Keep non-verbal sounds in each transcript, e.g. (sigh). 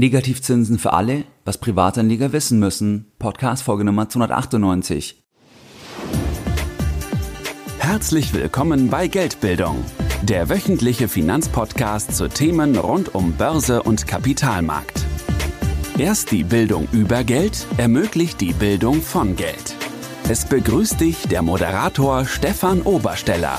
Negativzinsen für alle, was Privatanleger wissen müssen. Podcast Folge Nummer 298. Herzlich willkommen bei Geldbildung, der wöchentliche Finanzpodcast zu Themen rund um Börse und Kapitalmarkt. Erst die Bildung über Geld ermöglicht die Bildung von Geld. Es begrüßt dich der Moderator Stefan Obersteller.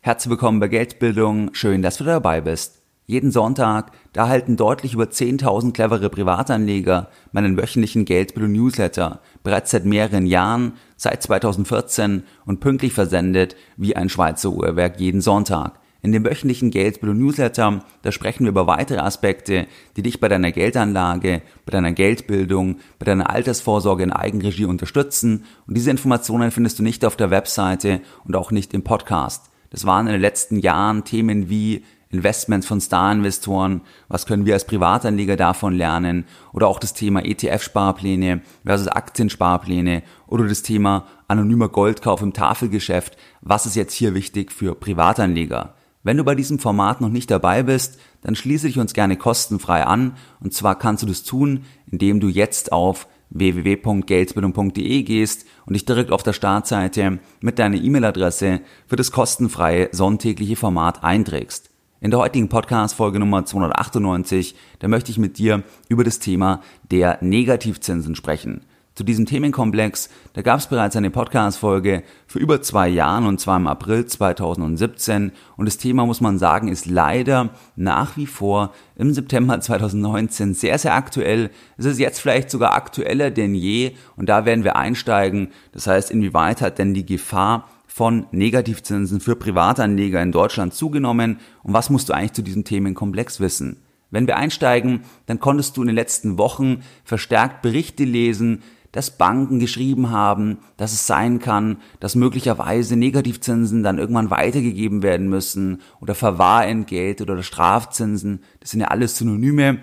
Herzlich willkommen bei Geldbildung. Schön, dass du dabei bist. Jeden Sonntag, da halten deutlich über 10.000 clevere Privatanleger meinen wöchentlichen Geldbildung Newsletter, bereits seit mehreren Jahren, seit 2014 und pünktlich versendet wie ein Schweizer Uhrwerk jeden Sonntag. In dem wöchentlichen Geldbildung Newsletter, da sprechen wir über weitere Aspekte, die dich bei deiner Geldanlage, bei deiner Geldbildung, bei deiner Altersvorsorge in Eigenregie unterstützen. Und diese Informationen findest du nicht auf der Webseite und auch nicht im Podcast. Das waren in den letzten Jahren Themen wie Investments von Star-Investoren, was können wir als Privatanleger davon lernen oder auch das Thema ETF-Sparpläne versus Aktiensparpläne oder das Thema anonymer Goldkauf im Tafelgeschäft, was ist jetzt hier wichtig für Privatanleger. Wenn du bei diesem Format noch nicht dabei bist, dann schließe dich uns gerne kostenfrei an und zwar kannst du das tun, indem du jetzt auf www.geldbildung.de gehst und dich direkt auf der Startseite mit deiner E-Mail-Adresse für das kostenfreie sonntägliche Format einträgst. In der heutigen Podcast-Folge Nummer 298, da möchte ich mit dir über das Thema der Negativzinsen sprechen. Zu diesem Themenkomplex, da gab es bereits eine Podcast-Folge für über zwei Jahren und zwar im April 2017 und das Thema, muss man sagen, ist leider nach wie vor im September 2019 sehr, sehr aktuell. Es ist jetzt vielleicht sogar aktueller denn je und da werden wir einsteigen. Das heißt, inwieweit hat denn die Gefahr von Negativzinsen für Privatanleger in Deutschland zugenommen und was musst du eigentlich zu diesem Themenkomplex wissen? Wenn wir einsteigen, dann konntest du in den letzten Wochen verstärkt Berichte lesen, dass Banken geschrieben haben, dass es sein kann, dass möglicherweise Negativzinsen dann irgendwann weitergegeben werden müssen oder Verwahrentgelt oder Strafzinsen. Das sind ja alles Synonyme.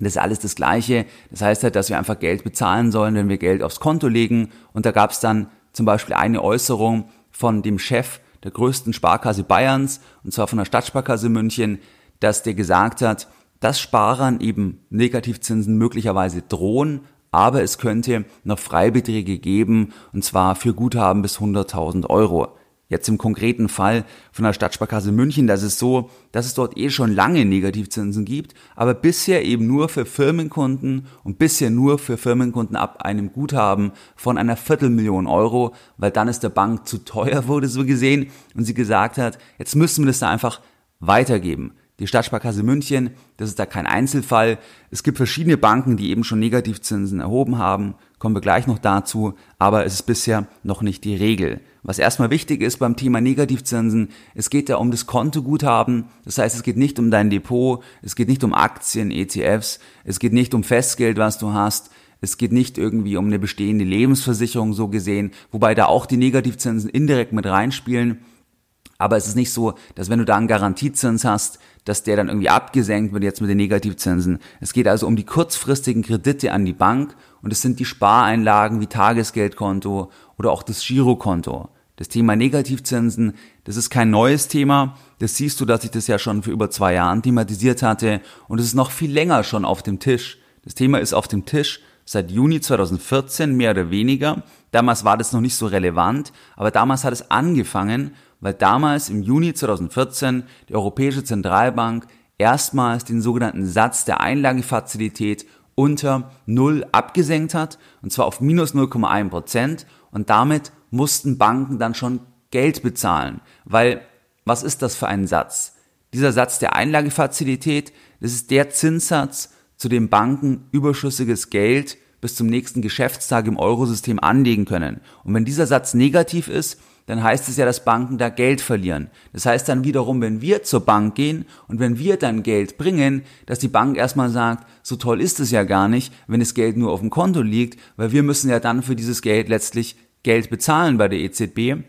Das ist alles das Gleiche. Das heißt halt, dass wir einfach Geld bezahlen sollen, wenn wir Geld aufs Konto legen. Und da gab es dann zum Beispiel eine Äußerung, von dem Chef der größten Sparkasse Bayerns, und zwar von der Stadtsparkasse München, dass der gesagt hat, dass Sparern eben Negativzinsen möglicherweise drohen, aber es könnte noch Freibeträge geben, und zwar für Guthaben bis 100.000 Euro. Jetzt im konkreten Fall von der Stadtsparkasse München, das ist so, dass es dort eh schon lange Negativzinsen gibt, aber bisher eben nur für Firmenkunden und bisher nur für Firmenkunden ab einem Guthaben von einer Viertelmillion Euro, weil dann es der Bank zu teuer (laughs) wurde, so gesehen, und sie gesagt hat, jetzt müssen wir das da einfach weitergeben. Die Stadtsparkasse München, das ist da kein Einzelfall. Es gibt verschiedene Banken, die eben schon Negativzinsen erhoben haben. Kommen wir gleich noch dazu. Aber es ist bisher noch nicht die Regel. Was erstmal wichtig ist beim Thema Negativzinsen, es geht da um das Kontoguthaben. Das heißt, es geht nicht um dein Depot. Es geht nicht um Aktien, ETFs. Es geht nicht um Festgeld, was du hast. Es geht nicht irgendwie um eine bestehende Lebensversicherung so gesehen, wobei da auch die Negativzinsen indirekt mit reinspielen. Aber es ist nicht so, dass wenn du da einen Garantiezins hast, dass der dann irgendwie abgesenkt wird jetzt mit den Negativzinsen. Es geht also um die kurzfristigen Kredite an die Bank und es sind die Spareinlagen wie Tagesgeldkonto oder auch das Girokonto. Das Thema Negativzinsen, das ist kein neues Thema. Das siehst du, dass ich das ja schon für über zwei Jahren thematisiert hatte und es ist noch viel länger schon auf dem Tisch. Das Thema ist auf dem Tisch seit Juni 2014 mehr oder weniger. Damals war das noch nicht so relevant, aber damals hat es angefangen weil damals im Juni 2014 die Europäische Zentralbank erstmals den sogenannten Satz der Einlagefazilität unter Null abgesenkt hat, und zwar auf minus 0,1 Prozent, und damit mussten Banken dann schon Geld bezahlen, weil was ist das für ein Satz? Dieser Satz der Einlagefazilität, das ist der Zinssatz, zu dem Banken überschüssiges Geld bis zum nächsten Geschäftstag im Eurosystem anlegen können. Und wenn dieser Satz negativ ist, dann heißt es ja, dass Banken da Geld verlieren. Das heißt dann wiederum, wenn wir zur Bank gehen und wenn wir dann Geld bringen, dass die Bank erstmal sagt, so toll ist es ja gar nicht, wenn das Geld nur auf dem Konto liegt, weil wir müssen ja dann für dieses Geld letztlich Geld bezahlen bei der EZB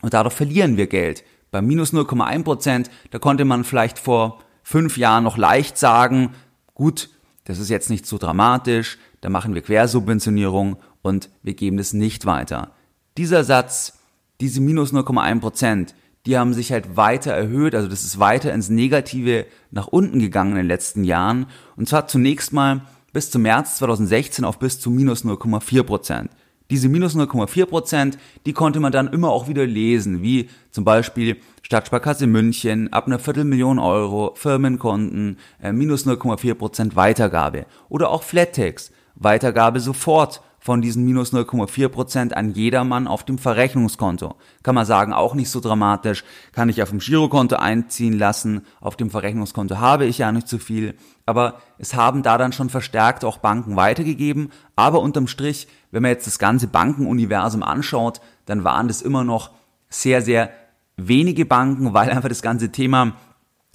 und dadurch verlieren wir Geld. Bei minus 0,1 Prozent, da konnte man vielleicht vor fünf Jahren noch leicht sagen, gut, das ist jetzt nicht so dramatisch, da machen wir Quersubventionierung und wir geben es nicht weiter. Dieser Satz diese minus 0,1 Prozent, die haben sich halt weiter erhöht, also das ist weiter ins Negative nach unten gegangen in den letzten Jahren. Und zwar zunächst mal bis zum März 2016 auf bis zu minus 0,4 Prozent. Diese minus 0,4 Prozent, die konnte man dann immer auch wieder lesen, wie zum Beispiel Stadtsparkasse München ab einer Viertelmillion Euro, Firmenkonten, äh, minus 0,4 Prozent Weitergabe. Oder auch Flattex, Weitergabe sofort von diesen minus 0,4 Prozent an jedermann auf dem Verrechnungskonto. Kann man sagen, auch nicht so dramatisch, kann ich auf dem Girokonto einziehen lassen, auf dem Verrechnungskonto habe ich ja nicht so viel, aber es haben da dann schon verstärkt auch Banken weitergegeben, aber unterm Strich, wenn man jetzt das ganze Bankenuniversum anschaut, dann waren das immer noch sehr, sehr wenige Banken, weil einfach das ganze Thema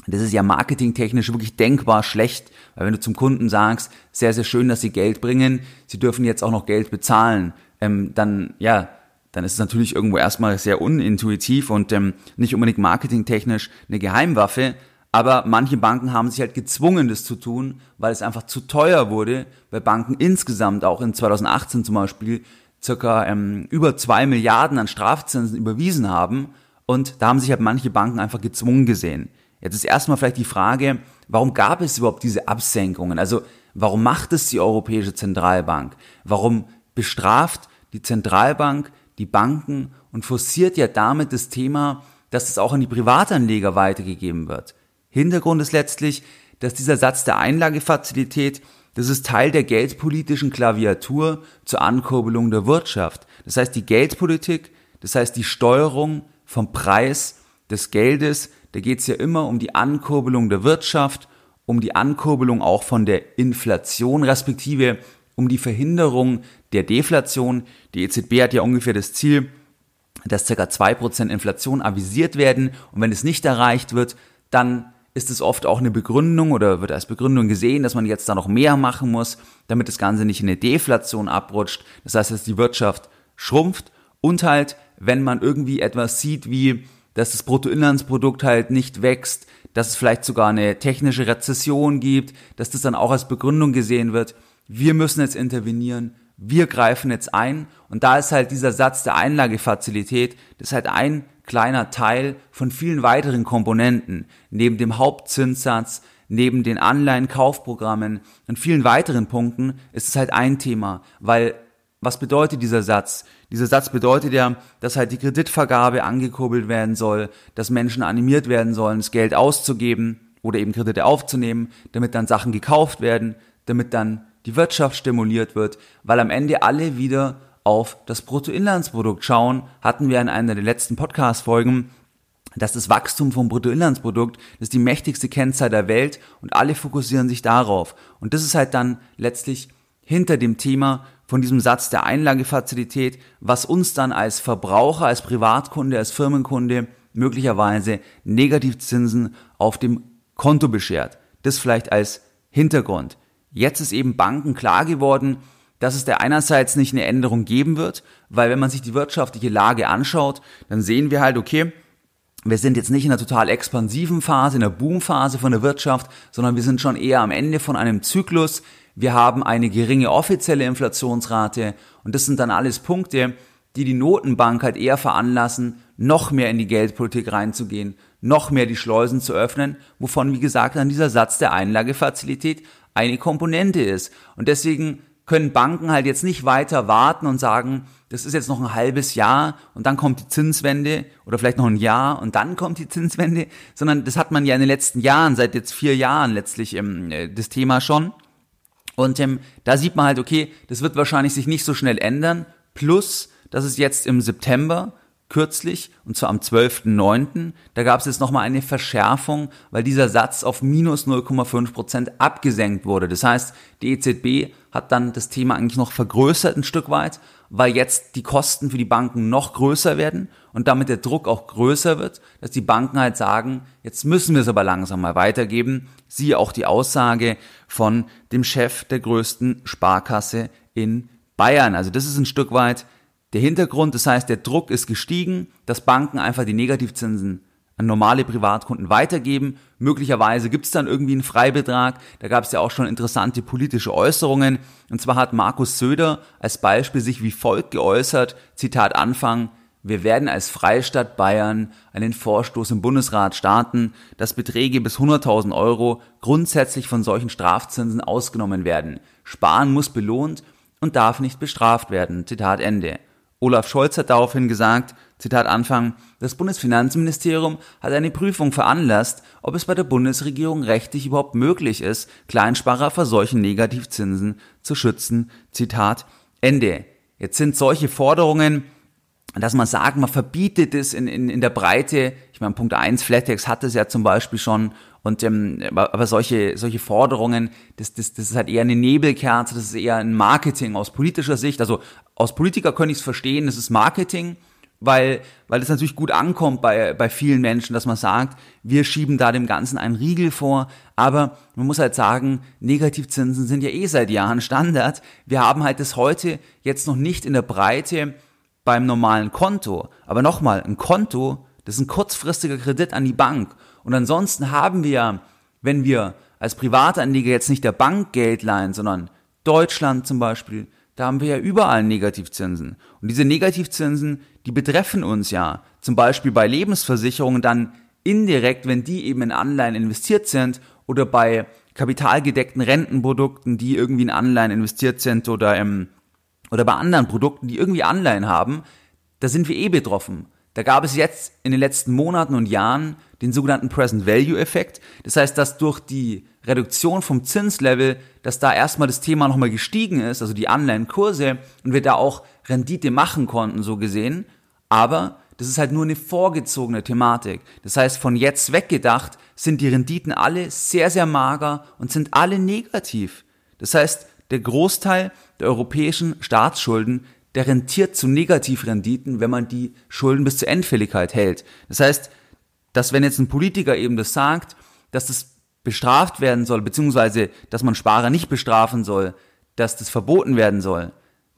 das ist ja marketingtechnisch wirklich denkbar schlecht, weil wenn du zum Kunden sagst, sehr, sehr schön, dass sie Geld bringen, sie dürfen jetzt auch noch Geld bezahlen, ähm, dann, ja, dann ist es natürlich irgendwo erstmal sehr unintuitiv und ähm, nicht unbedingt marketingtechnisch eine Geheimwaffe, aber manche Banken haben sich halt gezwungen, das zu tun, weil es einfach zu teuer wurde, weil Banken insgesamt auch in 2018 zum Beispiel circa ähm, über zwei Milliarden an Strafzinsen überwiesen haben und da haben sich halt manche Banken einfach gezwungen gesehen. Jetzt ist erstmal vielleicht die Frage, warum gab es überhaupt diese Absenkungen? Also warum macht es die Europäische Zentralbank? Warum bestraft die Zentralbank die Banken und forciert ja damit das Thema, dass es auch an die Privatanleger weitergegeben wird? Hintergrund ist letztlich, dass dieser Satz der Einlagefazilität, das ist Teil der geldpolitischen Klaviatur zur Ankurbelung der Wirtschaft. Das heißt, die Geldpolitik, das heißt die Steuerung vom Preis des Geldes, da geht es ja immer um die Ankurbelung der Wirtschaft, um die Ankurbelung auch von der Inflation, respektive um die Verhinderung der Deflation. Die EZB hat ja ungefähr das Ziel, dass ca. 2% Inflation avisiert werden und wenn es nicht erreicht wird, dann ist es oft auch eine Begründung oder wird als Begründung gesehen, dass man jetzt da noch mehr machen muss, damit das Ganze nicht in eine Deflation abrutscht. Das heißt, dass die Wirtschaft schrumpft und halt, wenn man irgendwie etwas sieht wie dass das Bruttoinlandsprodukt halt nicht wächst, dass es vielleicht sogar eine technische Rezession gibt, dass das dann auch als Begründung gesehen wird, wir müssen jetzt intervenieren, wir greifen jetzt ein. Und da ist halt dieser Satz der Einlagefazilität, das ist halt ein kleiner Teil von vielen weiteren Komponenten, neben dem Hauptzinssatz, neben den Anleihenkaufprogrammen und vielen weiteren Punkten ist es halt ein Thema, weil was bedeutet dieser Satz? Dieser Satz bedeutet ja, dass halt die Kreditvergabe angekurbelt werden soll, dass Menschen animiert werden sollen, das Geld auszugeben oder eben Kredite aufzunehmen, damit dann Sachen gekauft werden, damit dann die Wirtschaft stimuliert wird, weil am Ende alle wieder auf das Bruttoinlandsprodukt schauen, hatten wir in einer der letzten Podcast-Folgen, dass das Wachstum vom Bruttoinlandsprodukt das ist die mächtigste Kennzahl der Welt und alle fokussieren sich darauf. Und das ist halt dann letztlich hinter dem Thema von diesem Satz der Einlagefazilität, was uns dann als Verbraucher, als Privatkunde, als Firmenkunde möglicherweise Negativzinsen auf dem Konto beschert. Das vielleicht als Hintergrund. Jetzt ist eben Banken klar geworden, dass es der einerseits nicht eine Änderung geben wird, weil wenn man sich die wirtschaftliche Lage anschaut, dann sehen wir halt, okay, wir sind jetzt nicht in einer total expansiven Phase, in der Boomphase von der Wirtschaft, sondern wir sind schon eher am Ende von einem Zyklus, wir haben eine geringe offizielle Inflationsrate und das sind dann alles Punkte, die die Notenbank halt eher veranlassen, noch mehr in die Geldpolitik reinzugehen, noch mehr die Schleusen zu öffnen, wovon, wie gesagt, dann dieser Satz der Einlagefazilität eine Komponente ist. Und deswegen können Banken halt jetzt nicht weiter warten und sagen, das ist jetzt noch ein halbes Jahr und dann kommt die Zinswende oder vielleicht noch ein Jahr und dann kommt die Zinswende, sondern das hat man ja in den letzten Jahren, seit jetzt vier Jahren letztlich ähm, das Thema schon. Und ähm, da sieht man halt, okay, das wird wahrscheinlich sich nicht so schnell ändern. Plus, dass es jetzt im September kürzlich, und zwar am 12.09., da gab es jetzt nochmal eine Verschärfung, weil dieser Satz auf minus 0,5 Prozent abgesenkt wurde. Das heißt, die EZB hat dann das Thema eigentlich noch vergrößert ein Stück weit, weil jetzt die Kosten für die Banken noch größer werden und damit der Druck auch größer wird, dass die Banken halt sagen, jetzt müssen wir es aber langsam mal weitergeben. Siehe auch die Aussage von dem Chef der größten Sparkasse in Bayern. Also das ist ein Stück weit der Hintergrund, das heißt, der Druck ist gestiegen, dass Banken einfach die Negativzinsen an normale Privatkunden weitergeben. Möglicherweise gibt es dann irgendwie einen Freibetrag. Da gab es ja auch schon interessante politische Äußerungen. Und zwar hat Markus Söder als Beispiel sich wie folgt geäußert, Zitat Anfang, wir werden als Freistaat Bayern einen Vorstoß im Bundesrat starten, dass Beträge bis 100.000 Euro grundsätzlich von solchen Strafzinsen ausgenommen werden. Sparen muss belohnt und darf nicht bestraft werden. Zitat Ende. Olaf Scholz hat daraufhin gesagt, Zitat Anfang, das Bundesfinanzministerium hat eine Prüfung veranlasst, ob es bei der Bundesregierung rechtlich überhaupt möglich ist, Kleinsparer vor solchen Negativzinsen zu schützen. Zitat Ende. Jetzt sind solche Forderungen dass man sagt, man verbietet es in, in, in der Breite. Ich meine, Punkt eins, Flatex hat es ja zum Beispiel schon. Und ähm, aber solche solche Forderungen, das, das, das ist halt eher eine Nebelkerze, das ist eher ein Marketing aus politischer Sicht. Also aus Politiker könnte ich es verstehen, das ist Marketing, weil weil es natürlich gut ankommt bei bei vielen Menschen, dass man sagt, wir schieben da dem Ganzen einen Riegel vor. Aber man muss halt sagen, Negativzinsen sind ja eh seit Jahren Standard. Wir haben halt das heute jetzt noch nicht in der Breite beim normalen Konto. Aber nochmal, ein Konto, das ist ein kurzfristiger Kredit an die Bank. Und ansonsten haben wir, wenn wir als Privatanleger jetzt nicht der Bank Geld leihen, sondern Deutschland zum Beispiel, da haben wir ja überall Negativzinsen. Und diese Negativzinsen, die betreffen uns ja. Zum Beispiel bei Lebensversicherungen dann indirekt, wenn die eben in Anleihen investiert sind oder bei kapitalgedeckten Rentenprodukten, die irgendwie in Anleihen investiert sind oder im oder bei anderen Produkten, die irgendwie Anleihen haben, da sind wir eh betroffen. Da gab es jetzt in den letzten Monaten und Jahren den sogenannten Present Value Effekt. Das heißt, dass durch die Reduktion vom Zinslevel, dass da erstmal das Thema nochmal gestiegen ist, also die Anleihenkurse, und wir da auch Rendite machen konnten, so gesehen. Aber das ist halt nur eine vorgezogene Thematik. Das heißt, von jetzt weggedacht sind die Renditen alle sehr, sehr mager und sind alle negativ. Das heißt, der Großteil der europäischen Staatsschulden, der rentiert zu Negativrenditen, wenn man die Schulden bis zur Endfälligkeit hält. Das heißt, dass wenn jetzt ein Politiker eben das sagt, dass das bestraft werden soll, beziehungsweise dass man Sparer nicht bestrafen soll, dass das verboten werden soll,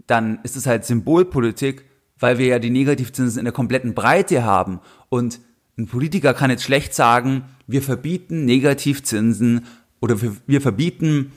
dann ist es halt Symbolpolitik, weil wir ja die Negativzinsen in der kompletten Breite haben. Und ein Politiker kann jetzt schlecht sagen, wir verbieten Negativzinsen oder wir, wir verbieten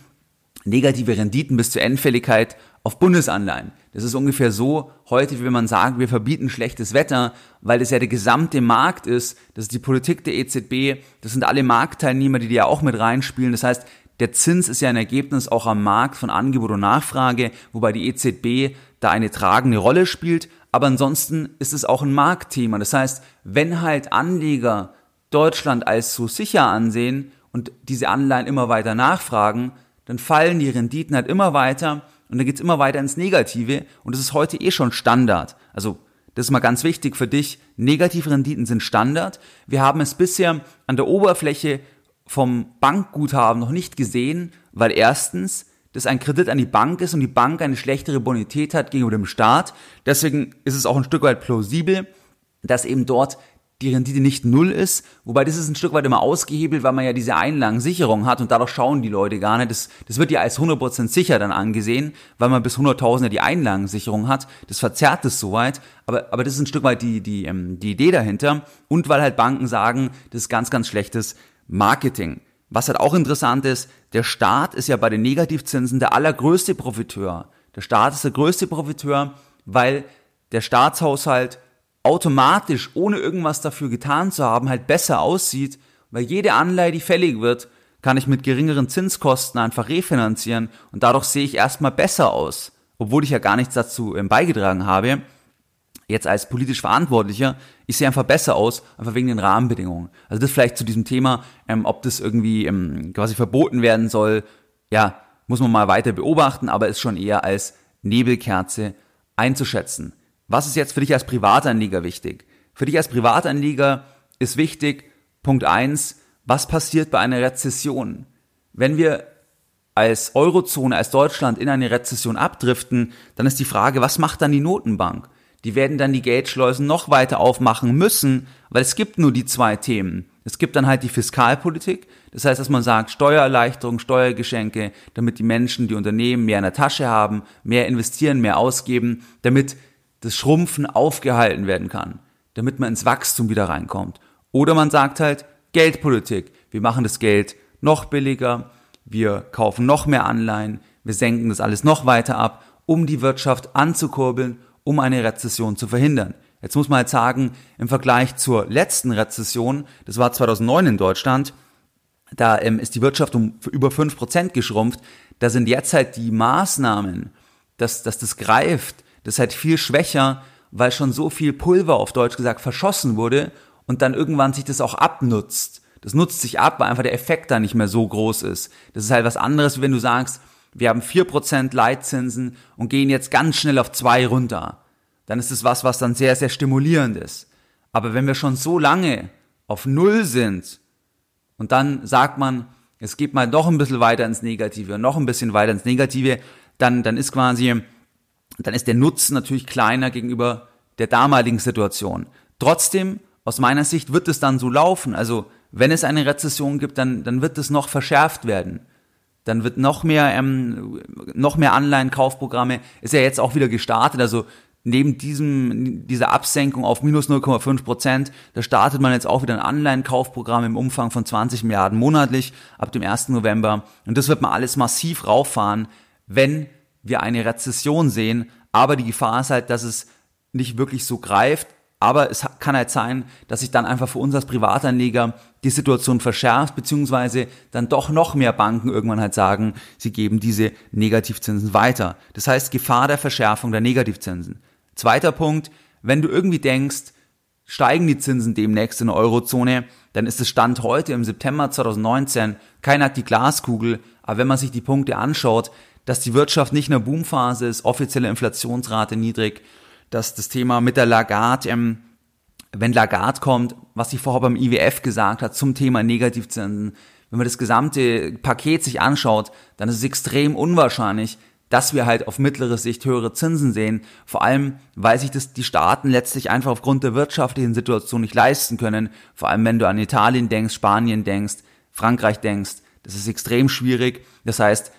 negative Renditen bis zur Endfälligkeit auf Bundesanleihen. Das ist ungefähr so heute, wie wenn man sagt, wir verbieten schlechtes Wetter, weil das ja der gesamte Markt ist. Das ist die Politik der EZB. Das sind alle Marktteilnehmer, die die ja auch mit reinspielen. Das heißt, der Zins ist ja ein Ergebnis auch am Markt von Angebot und Nachfrage, wobei die EZB da eine tragende Rolle spielt. Aber ansonsten ist es auch ein Marktthema. Das heißt, wenn halt Anleger Deutschland als so sicher ansehen und diese Anleihen immer weiter nachfragen, dann fallen die Renditen halt immer weiter und dann geht's immer weiter ins Negative und das ist heute eh schon Standard. Also das ist mal ganz wichtig für dich. Negativrenditen sind Standard. Wir haben es bisher an der Oberfläche vom Bankguthaben noch nicht gesehen, weil erstens das ein Kredit an die Bank ist und die Bank eine schlechtere Bonität hat gegenüber dem Staat. Deswegen ist es auch ein Stück weit plausibel, dass eben dort die Rendite nicht null ist, wobei das ist ein Stück weit immer ausgehebelt, weil man ja diese Einlagensicherung hat und dadurch schauen die Leute gar nicht. Das, das wird ja als 100% sicher dann angesehen, weil man bis 100.000 die Einlagensicherung hat. Das verzerrt es soweit, aber, aber das ist ein Stück weit die, die, ähm, die Idee dahinter und weil halt Banken sagen, das ist ganz, ganz schlechtes Marketing. Was halt auch interessant ist, der Staat ist ja bei den Negativzinsen der allergrößte Profiteur. Der Staat ist der größte Profiteur, weil der Staatshaushalt automatisch, ohne irgendwas dafür getan zu haben, halt besser aussieht, weil jede Anleihe, die fällig wird, kann ich mit geringeren Zinskosten einfach refinanzieren und dadurch sehe ich erstmal besser aus, obwohl ich ja gar nichts dazu ähm, beigetragen habe. Jetzt als politisch Verantwortlicher, ich sehe einfach besser aus, einfach wegen den Rahmenbedingungen. Also das vielleicht zu diesem Thema, ähm, ob das irgendwie ähm, quasi verboten werden soll, ja, muss man mal weiter beobachten, aber ist schon eher als Nebelkerze einzuschätzen. Was ist jetzt für dich als Privatanleger wichtig? Für dich als Privatanleger ist wichtig, Punkt eins: was passiert bei einer Rezession? Wenn wir als Eurozone, als Deutschland in eine Rezession abdriften, dann ist die Frage, was macht dann die Notenbank? Die werden dann die Geldschleusen noch weiter aufmachen müssen, weil es gibt nur die zwei Themen. Es gibt dann halt die Fiskalpolitik, das heißt, dass man sagt, Steuererleichterung, Steuergeschenke, damit die Menschen, die Unternehmen mehr in der Tasche haben, mehr investieren, mehr ausgeben, damit das Schrumpfen aufgehalten werden kann, damit man ins Wachstum wieder reinkommt. Oder man sagt halt Geldpolitik. Wir machen das Geld noch billiger, wir kaufen noch mehr Anleihen, wir senken das alles noch weiter ab, um die Wirtschaft anzukurbeln, um eine Rezession zu verhindern. Jetzt muss man halt sagen, im Vergleich zur letzten Rezession, das war 2009 in Deutschland, da ähm, ist die Wirtschaft um über 5% geschrumpft. Da sind jetzt halt die Maßnahmen, dass, dass das greift, das ist halt viel schwächer, weil schon so viel Pulver auf Deutsch gesagt verschossen wurde und dann irgendwann sich das auch abnutzt. Das nutzt sich ab, weil einfach der Effekt da nicht mehr so groß ist. Das ist halt was anderes, wie wenn du sagst, wir haben 4% Leitzinsen und gehen jetzt ganz schnell auf 2 runter. Dann ist es was, was dann sehr, sehr stimulierend ist. Aber wenn wir schon so lange auf Null sind und dann sagt man, es geht mal noch ein bisschen weiter ins Negative und noch ein bisschen weiter ins Negative, dann, dann ist quasi, dann ist der Nutzen natürlich kleiner gegenüber der damaligen Situation. Trotzdem, aus meiner Sicht wird es dann so laufen. Also, wenn es eine Rezession gibt, dann, dann wird es noch verschärft werden. Dann wird noch mehr, ähm, noch mehr Anleihenkaufprogramme, ist ja jetzt auch wieder gestartet. Also, neben diesem, dieser Absenkung auf minus 0,5 Prozent, da startet man jetzt auch wieder ein Anleihenkaufprogramm im Umfang von 20 Milliarden monatlich ab dem 1. November. Und das wird man alles massiv rauffahren, wenn wir eine Rezession sehen. Aber die Gefahr ist halt, dass es nicht wirklich so greift. Aber es kann halt sein, dass sich dann einfach für uns als Privatanleger die Situation verschärft, beziehungsweise dann doch noch mehr Banken irgendwann halt sagen, sie geben diese Negativzinsen weiter. Das heißt, Gefahr der Verschärfung der Negativzinsen. Zweiter Punkt, wenn du irgendwie denkst, steigen die Zinsen demnächst in der Eurozone, dann ist es Stand heute im September 2019, keiner hat die Glaskugel, aber wenn man sich die Punkte anschaut, dass die Wirtschaft nicht in der Boomphase ist, offizielle Inflationsrate niedrig, dass das Thema mit der Lagarde, ähm, wenn Lagarde kommt, was sie vorher beim IWF gesagt hat zum Thema Negativzinsen, wenn man das gesamte Paket sich anschaut, dann ist es extrem unwahrscheinlich, dass wir halt auf mittlere Sicht höhere Zinsen sehen. Vor allem, weil sich das die Staaten letztlich einfach aufgrund der wirtschaftlichen Situation nicht leisten können. Vor allem, wenn du an Italien denkst, Spanien denkst, Frankreich denkst. Das ist extrem schwierig. Das heißt,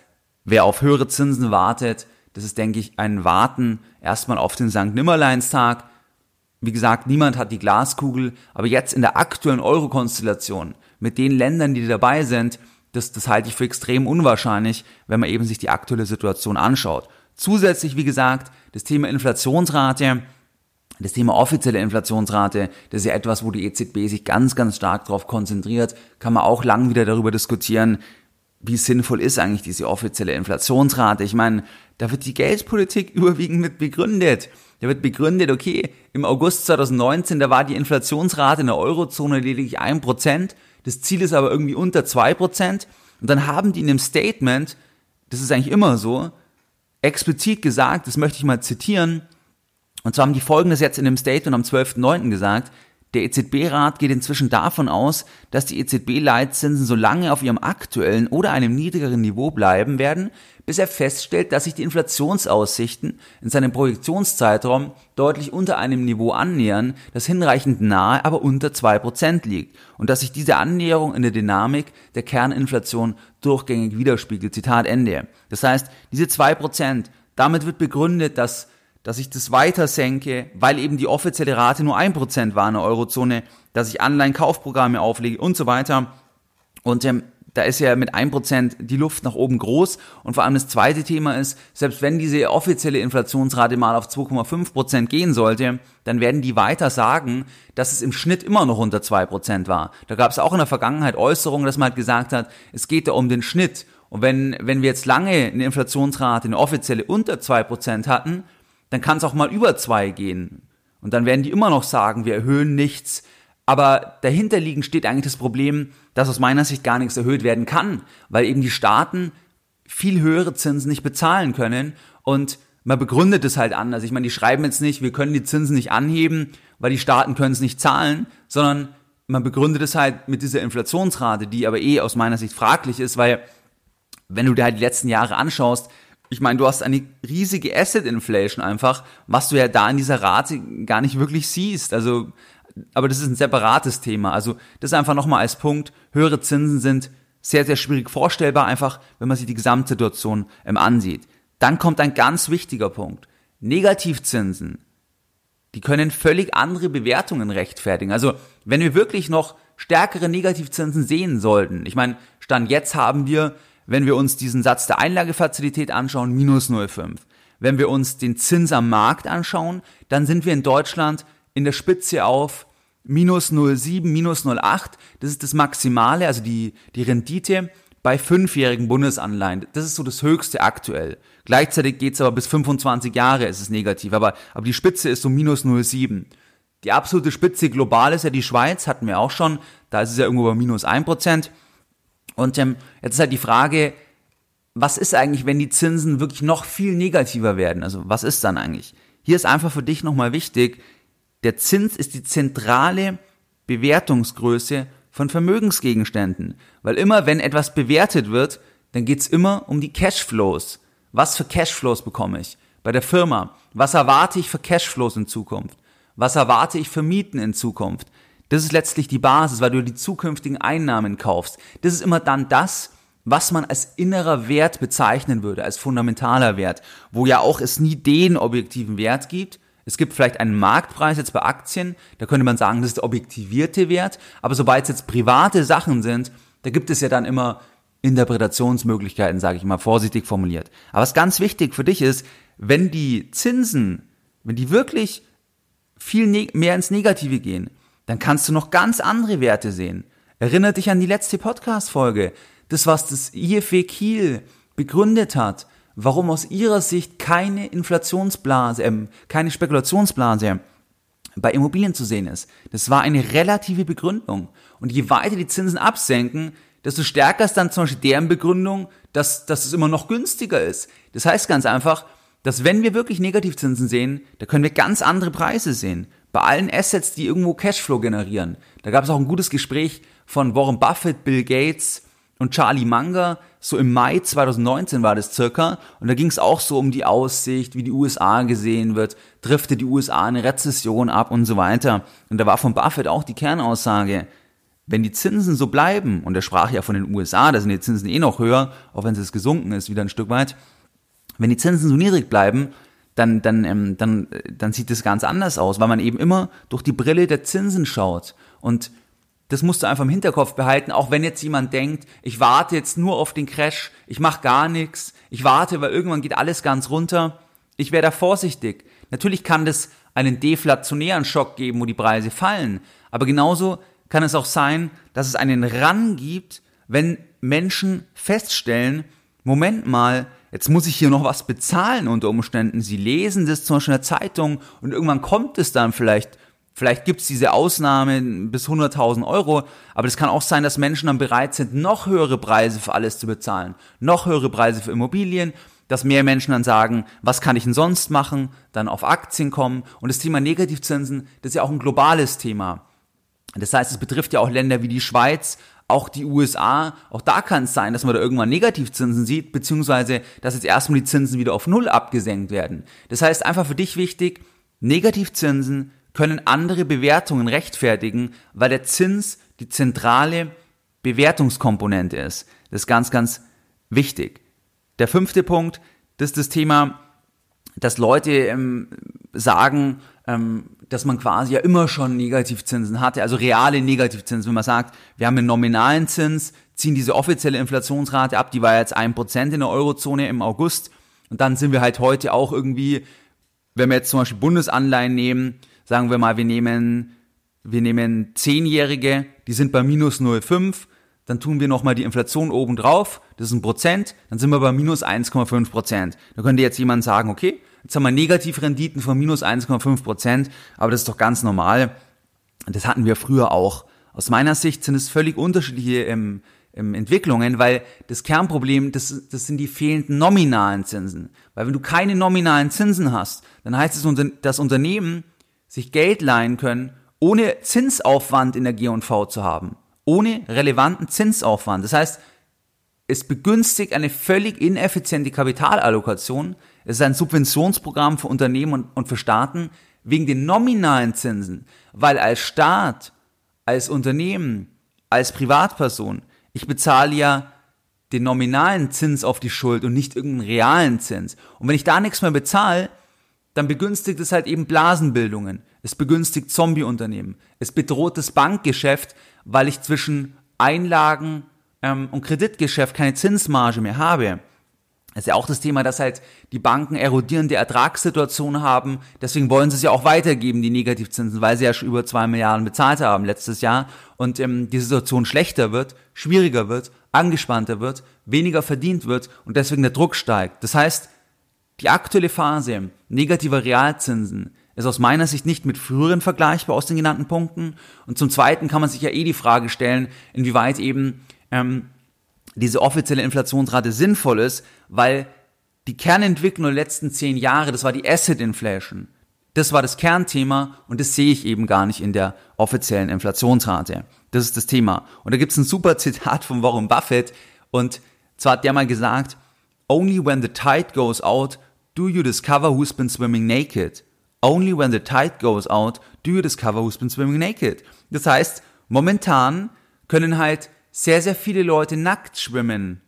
wer auf höhere Zinsen wartet, das ist, denke ich, ein Warten erstmal auf den St. Nimmerleinstag. Wie gesagt, niemand hat die Glaskugel, aber jetzt in der aktuellen Euro-Konstellation mit den Ländern, die dabei sind, das, das halte ich für extrem unwahrscheinlich, wenn man eben sich die aktuelle Situation anschaut. Zusätzlich, wie gesagt, das Thema Inflationsrate, das Thema offizielle Inflationsrate, das ist ja etwas, wo die EZB sich ganz, ganz stark darauf konzentriert, kann man auch lang wieder darüber diskutieren, wie sinnvoll ist eigentlich diese offizielle Inflationsrate. Ich meine, da wird die Geldpolitik (laughs) überwiegend mit begründet. Da wird begründet, okay, im August 2019, da war die Inflationsrate in der Eurozone lediglich ein Prozent. Das Ziel ist aber irgendwie unter zwei Prozent. Und dann haben die in dem Statement, das ist eigentlich immer so, explizit gesagt, das möchte ich mal zitieren, und zwar haben die folgendes jetzt in dem Statement am 12.09. gesagt, der EZB-Rat geht inzwischen davon aus, dass die EZB-Leitzinsen so lange auf ihrem aktuellen oder einem niedrigeren Niveau bleiben werden, bis er feststellt, dass sich die Inflationsaussichten in seinem Projektionszeitraum deutlich unter einem Niveau annähern, das hinreichend nahe, aber unter zwei Prozent liegt und dass sich diese Annäherung in der Dynamik der Kerninflation durchgängig widerspiegelt. Zitat Ende. Das heißt, diese zwei Prozent, damit wird begründet, dass dass ich das weiter senke, weil eben die offizielle Rate nur ein Prozent war in der Eurozone, dass ich Anleihen-Kaufprogramme auflege und so weiter. Und ähm, da ist ja mit ein Prozent die Luft nach oben groß. Und vor allem das zweite Thema ist, selbst wenn diese offizielle Inflationsrate mal auf 2,5 Prozent gehen sollte, dann werden die weiter sagen, dass es im Schnitt immer noch unter zwei Prozent war. Da gab es auch in der Vergangenheit Äußerungen, dass man halt gesagt hat, es geht da um den Schnitt. Und wenn, wenn wir jetzt lange eine Inflationsrate, eine offizielle unter zwei Prozent hatten, dann kann es auch mal über zwei gehen. Und dann werden die immer noch sagen, wir erhöhen nichts. Aber dahinterliegend steht eigentlich das Problem, dass aus meiner Sicht gar nichts erhöht werden kann, weil eben die Staaten viel höhere Zinsen nicht bezahlen können und man begründet es halt anders. Ich meine, die schreiben jetzt nicht, wir können die Zinsen nicht anheben, weil die Staaten können es nicht zahlen, sondern man begründet es halt mit dieser Inflationsrate, die aber eh aus meiner Sicht fraglich ist, weil wenn du dir halt die letzten Jahre anschaust, ich meine, du hast eine riesige Asset Inflation einfach, was du ja da in dieser Rate gar nicht wirklich siehst. Also, aber das ist ein separates Thema. Also, das einfach nochmal als Punkt. Höhere Zinsen sind sehr, sehr schwierig vorstellbar, einfach, wenn man sich die Gesamtsituation ähm, ansieht. Dann kommt ein ganz wichtiger Punkt. Negativzinsen, die können völlig andere Bewertungen rechtfertigen. Also, wenn wir wirklich noch stärkere Negativzinsen sehen sollten, ich meine, Stand jetzt haben wir wenn wir uns diesen Satz der Einlagefazilität anschauen, minus 0,5. Wenn wir uns den Zins am Markt anschauen, dann sind wir in Deutschland in der Spitze auf minus 0,7, minus 0,8. Das ist das Maximale, also die, die Rendite bei fünfjährigen Bundesanleihen. Das ist so das Höchste aktuell. Gleichzeitig geht's aber bis 25 Jahre, ist es negativ. Aber, aber die Spitze ist so minus 0,7. Die absolute Spitze global ist ja die Schweiz, hatten wir auch schon. Da ist es ja irgendwo bei minus 1%. Und ähm, jetzt ist halt die Frage, was ist eigentlich, wenn die Zinsen wirklich noch viel negativer werden? Also was ist dann eigentlich? Hier ist einfach für dich nochmal wichtig, der Zins ist die zentrale Bewertungsgröße von Vermögensgegenständen. Weil immer, wenn etwas bewertet wird, dann geht's immer um die Cashflows. Was für Cashflows bekomme ich bei der Firma? Was erwarte ich für Cashflows in Zukunft? Was erwarte ich für Mieten in Zukunft? Das ist letztlich die Basis, weil du die zukünftigen Einnahmen kaufst. Das ist immer dann das, was man als innerer Wert bezeichnen würde, als fundamentaler Wert, wo ja auch es nie den objektiven Wert gibt. Es gibt vielleicht einen Marktpreis jetzt bei Aktien, da könnte man sagen, das ist der objektivierte Wert, aber sobald es jetzt private Sachen sind, da gibt es ja dann immer Interpretationsmöglichkeiten, sage ich mal vorsichtig formuliert. Aber was ganz wichtig für dich ist, wenn die Zinsen, wenn die wirklich viel ne-, mehr ins Negative gehen, dann kannst du noch ganz andere Werte sehen. Erinnert dich an die letzte Podcast-Folge das, was das IFW Kiel begründet hat, warum aus ihrer Sicht keine Inflationsblase, äh, keine Spekulationsblase bei Immobilien zu sehen ist. Das war eine relative Begründung. Und je weiter die Zinsen absenken, desto stärker ist dann zum Beispiel deren Begründung, dass, dass es immer noch günstiger ist. Das heißt ganz einfach, dass wenn wir wirklich Negativzinsen sehen, da können wir ganz andere Preise sehen. Bei allen Assets, die irgendwo Cashflow generieren. Da gab es auch ein gutes Gespräch von Warren Buffett, Bill Gates und Charlie Munger, so im Mai 2019 war das circa, und da ging es auch so um die Aussicht, wie die USA gesehen wird, driftet die USA eine Rezession ab und so weiter. Und da war von Buffett auch die Kernaussage, wenn die Zinsen so bleiben, und er sprach ja von den USA, da sind die Zinsen eh noch höher, auch wenn es gesunken ist, wieder ein Stück weit, wenn die Zinsen so niedrig bleiben, dann, dann, ähm, dann, dann sieht es ganz anders aus, weil man eben immer durch die Brille der Zinsen schaut. Und das musst du einfach im Hinterkopf behalten, auch wenn jetzt jemand denkt, ich warte jetzt nur auf den Crash, ich mache gar nichts, ich warte, weil irgendwann geht alles ganz runter. Ich wäre da vorsichtig. Natürlich kann das einen deflationären Schock geben, wo die Preise fallen, aber genauso kann es auch sein, dass es einen Ran gibt, wenn Menschen feststellen, Moment mal, jetzt muss ich hier noch was bezahlen unter Umständen. Sie lesen das zum Beispiel in der Zeitung und irgendwann kommt es dann vielleicht Vielleicht gibt's diese Ausnahme bis 100.000 Euro, aber es kann auch sein, dass Menschen dann bereit sind, noch höhere Preise für alles zu bezahlen, noch höhere Preise für Immobilien, dass mehr Menschen dann sagen, was kann ich denn sonst machen, dann auf Aktien kommen. Und das Thema Negativzinsen, das ist ja auch ein globales Thema. Das heißt, es betrifft ja auch Länder wie die Schweiz, auch die USA. Auch da kann es sein, dass man da irgendwann Negativzinsen sieht, beziehungsweise dass jetzt erstmal die Zinsen wieder auf Null abgesenkt werden. Das heißt, einfach für dich wichtig, Negativzinsen können andere Bewertungen rechtfertigen, weil der Zins die zentrale Bewertungskomponente ist. Das ist ganz, ganz wichtig. Der fünfte Punkt, das ist das Thema, dass Leute ähm, sagen, dass man quasi ja immer schon Negativzinsen hatte, also reale Negativzinsen. Wenn man sagt, wir haben einen nominalen Zins, ziehen diese offizielle Inflationsrate ab, die war jetzt ein Prozent in der Eurozone im August. Und dann sind wir halt heute auch irgendwie, wenn wir jetzt zum Beispiel Bundesanleihen nehmen, sagen wir mal, wir nehmen, wir nehmen Zehnjährige, die sind bei minus 0,5, dann tun wir nochmal die Inflation oben drauf, das ist ein Prozent, dann sind wir bei minus 1,5 Prozent. Da könnte jetzt jemand sagen, okay, jetzt haben wir Negativrenditen von minus 1,5 Prozent, aber das ist doch ganz normal. Das hatten wir früher auch. Aus meiner Sicht sind es völlig unterschiedliche ähm, ähm, Entwicklungen, weil das Kernproblem, das, das sind die fehlenden nominalen Zinsen. Weil wenn du keine nominalen Zinsen hast, dann heißt es, das Unternehmen sich Geld leihen können, ohne Zinsaufwand in der G&V zu haben. Ohne relevanten Zinsaufwand. Das heißt, es begünstigt eine völlig ineffiziente Kapitalallokation. Es ist ein Subventionsprogramm für Unternehmen und, für Staaten wegen den nominalen Zinsen. Weil als Staat, als Unternehmen, als Privatperson, ich bezahle ja den nominalen Zins auf die Schuld und nicht irgendeinen realen Zins. Und wenn ich da nichts mehr bezahle, dann begünstigt es halt eben Blasenbildungen. Es begünstigt Zombieunternehmen. Es bedroht das Bankgeschäft, weil ich zwischen Einlagen ähm, und Kreditgeschäft keine Zinsmarge mehr habe. Das ist ja auch das Thema, dass halt die Banken erodierende Ertragssituationen haben. Deswegen wollen sie es ja auch weitergeben, die Negativzinsen, weil sie ja schon über zwei Milliarden bezahlt haben letztes Jahr. Und ähm, die Situation schlechter wird, schwieriger wird, angespannter wird, weniger verdient wird und deswegen der Druck steigt. Das heißt, die aktuelle Phase negativer Realzinsen ist aus meiner Sicht nicht mit früheren vergleichbar aus den genannten Punkten. Und zum Zweiten kann man sich ja eh die Frage stellen, inwieweit eben ähm, diese offizielle Inflationsrate sinnvoll ist, weil die Kernentwicklung der letzten zehn Jahre, das war die Asset Inflation. Das war das Kernthema und das sehe ich eben gar nicht in der offiziellen Inflationsrate. Das ist das Thema. Und da gibt es ein super Zitat von Warren Buffett und zwar hat der mal gesagt, Only when the tide goes out do you discover who's been swimming naked. Only when the tide goes out do you discover who's been swimming naked. Das heißt, momentan können halt sehr, sehr viele Leute nackt schwimmen.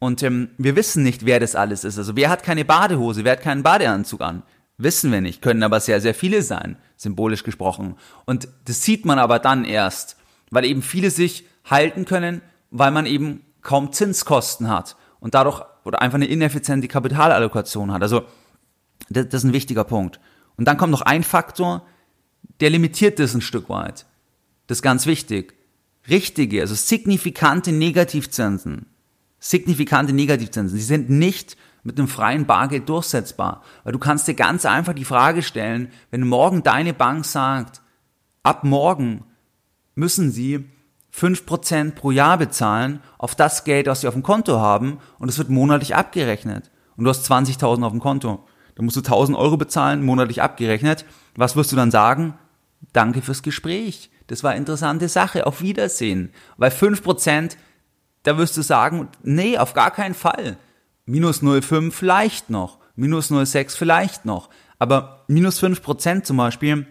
Und ähm, wir wissen nicht, wer das alles ist. Also wer hat keine Badehose, wer hat keinen Badeanzug an? Wissen wir nicht, können aber sehr, sehr viele sein, symbolisch gesprochen. Und das sieht man aber dann erst, weil eben viele sich halten können, weil man eben kaum Zinskosten hat und dadurch oder einfach eine ineffiziente Kapitalallokation hat. Also das, das ist ein wichtiger Punkt. Und dann kommt noch ein Faktor, der limitiert das ein Stück weit. Das ist ganz wichtig richtige, also signifikante Negativzinsen, signifikante Negativzinsen, sie sind nicht mit einem freien Bargeld durchsetzbar. Weil du kannst dir ganz einfach die Frage stellen, wenn morgen deine Bank sagt, ab morgen müssen sie 5% pro Jahr bezahlen auf das Geld, was sie auf dem Konto haben und es wird monatlich abgerechnet. Und du hast 20.000 auf dem Konto. Dann musst du 1.000 Euro bezahlen, monatlich abgerechnet. Was wirst du dann sagen? Danke fürs Gespräch. Das war eine interessante Sache. Auf Wiedersehen. Weil 5%, da wirst du sagen, nee, auf gar keinen Fall. Minus 0,5 vielleicht noch. Minus 0,6 vielleicht noch. Aber minus 5% zum Beispiel,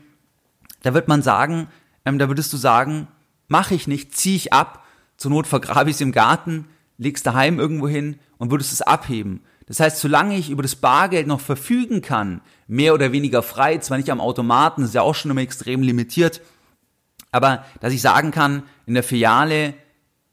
da wird man sagen, ähm, da würdest du sagen, mache ich nicht, ziehe ich ab, zur Not vergrabe ich es im Garten, legst daheim irgendwo hin und würdest es abheben. Das heißt, solange ich über das Bargeld noch verfügen kann, mehr oder weniger frei, zwar nicht am Automaten, das ist ja auch schon immer extrem limitiert, aber dass ich sagen kann, in der Filiale,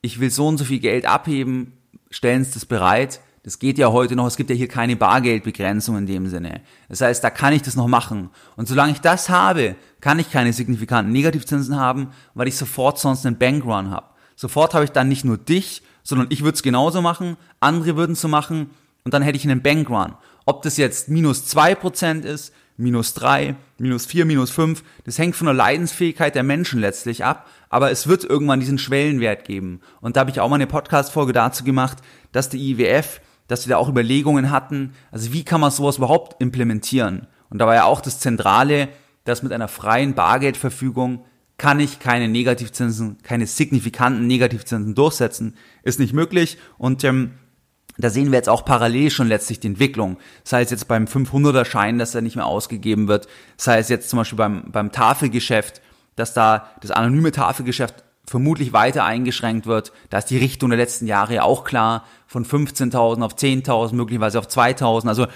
ich will so und so viel Geld abheben, stellen Sie das bereit. Das geht ja heute noch, es gibt ja hier keine Bargeldbegrenzung in dem Sinne. Das heißt, da kann ich das noch machen. Und solange ich das habe, kann ich keine signifikanten Negativzinsen haben, weil ich sofort sonst einen Bankrun habe. Sofort habe ich dann nicht nur dich, sondern ich würde es genauso machen, andere würden es so machen und dann hätte ich einen Bankrun. Ob das jetzt minus zwei Prozent ist, minus drei, minus vier, minus fünf. Das hängt von der Leidensfähigkeit der Menschen letztlich ab. Aber es wird irgendwann diesen Schwellenwert geben. Und da habe ich auch mal eine Podcast-Folge dazu gemacht, dass die IWF, dass sie da auch Überlegungen hatten, also wie kann man sowas überhaupt implementieren? Und da war ja auch das Zentrale, dass mit einer freien Bargeldverfügung kann ich keine Negativzinsen, keine signifikanten Negativzinsen durchsetzen. Ist nicht möglich. Und ähm, da sehen wir jetzt auch parallel schon letztlich die Entwicklung. Sei es jetzt beim 500er Schein, dass er nicht mehr ausgegeben wird, sei es jetzt zum Beispiel beim, beim Tafelgeschäft, dass da das anonyme Tafelgeschäft vermutlich weiter eingeschränkt wird. Da ist die Richtung der letzten Jahre ja auch klar, von 15.000 auf 10.000, möglicherweise auf 2.000. Also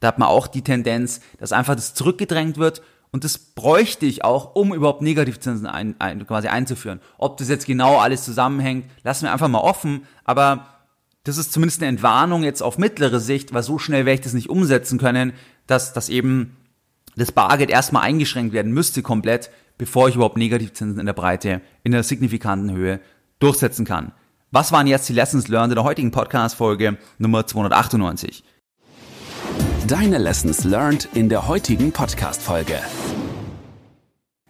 da hat man auch die Tendenz, dass einfach das zurückgedrängt wird und das bräuchte ich auch, um überhaupt Negativzinsen ein, ein, quasi einzuführen. Ob das jetzt genau alles zusammenhängt, lassen wir einfach mal offen, aber das ist zumindest eine Entwarnung jetzt auf mittlere Sicht, weil so schnell werde ich das nicht umsetzen können, dass, dass eben das Bargeld erstmal eingeschränkt werden müsste komplett, bevor ich überhaupt Negativzinsen in der Breite, in der signifikanten Höhe durchsetzen kann. Was waren jetzt die Lessons learned in der heutigen Podcast-Folge Nummer 298? Deine Lessons learned in der heutigen Podcast-Folge.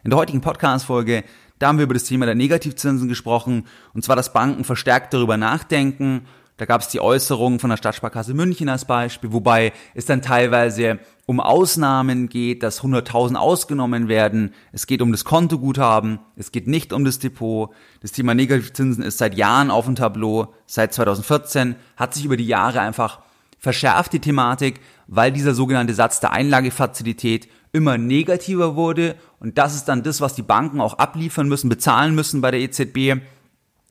In der heutigen Podcast-Folge, da haben wir über das Thema der Negativzinsen gesprochen, und zwar, dass Banken verstärkt darüber nachdenken, da gab es die Äußerung von der Stadtsparkasse München als Beispiel, wobei es dann teilweise um Ausnahmen geht, dass 100.000 ausgenommen werden. Es geht um das Kontoguthaben, es geht nicht um das Depot. Das Thema Negativzinsen ist seit Jahren auf dem Tableau, seit 2014, hat sich über die Jahre einfach verschärft die Thematik, weil dieser sogenannte Satz der Einlagefazilität immer negativer wurde und das ist dann das, was die Banken auch abliefern müssen, bezahlen müssen bei der EZB.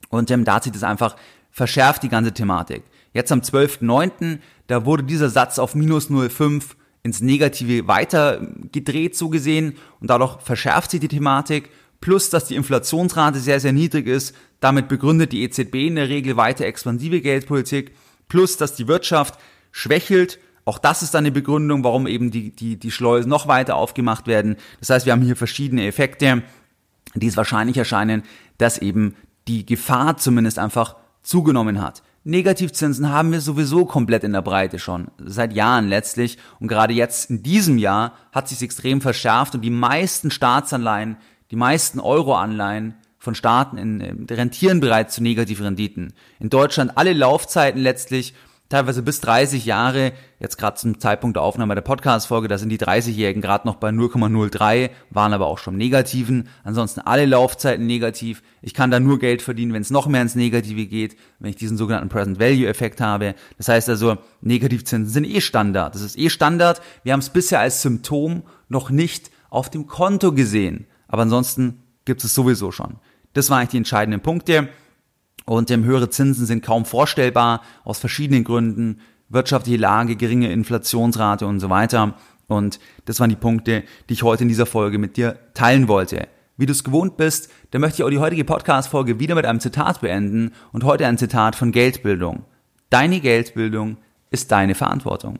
Und ähm, da hat sich das einfach verschärft die ganze Thematik. Jetzt am 12.09., da wurde dieser Satz auf minus 0,5 ins Negative weitergedreht, so gesehen, und dadurch verschärft sich die Thematik, plus dass die Inflationsrate sehr, sehr niedrig ist, damit begründet die EZB in der Regel weiter expansive Geldpolitik, plus dass die Wirtschaft schwächelt. Auch das ist dann eine Begründung, warum eben die, die, die Schleusen noch weiter aufgemacht werden. Das heißt, wir haben hier verschiedene Effekte, die es wahrscheinlich erscheinen, dass eben die Gefahr zumindest einfach zugenommen hat. Negativzinsen haben wir sowieso komplett in der Breite schon, seit Jahren letztlich. Und gerade jetzt in diesem Jahr hat sich extrem verschärft und die meisten Staatsanleihen, die meisten Euroanleihen von Staaten in, in, rentieren bereits zu negativen Renditen. In Deutschland alle Laufzeiten letztlich teilweise bis 30 Jahre, jetzt gerade zum Zeitpunkt der Aufnahme der Podcast-Folge, da sind die 30-Jährigen gerade noch bei 0,03, waren aber auch schon negativen. Ansonsten alle Laufzeiten negativ. Ich kann da nur Geld verdienen, wenn es noch mehr ins Negative geht, wenn ich diesen sogenannten Present Value-Effekt habe. Das heißt also, Negativzinsen sind eh Standard. Das ist eh Standard. Wir haben es bisher als Symptom noch nicht auf dem Konto gesehen. Aber ansonsten gibt es sowieso schon. Das waren eigentlich die entscheidenden Punkte. Und ähm, höhere Zinsen sind kaum vorstellbar aus verschiedenen Gründen. Wirtschaftliche Lage, geringe Inflationsrate und so weiter. Und das waren die Punkte, die ich heute in dieser Folge mit dir teilen wollte. Wie du es gewohnt bist, dann möchte ich auch die heutige Podcast-Folge wieder mit einem Zitat beenden und heute ein Zitat von Geldbildung. Deine Geldbildung ist deine Verantwortung.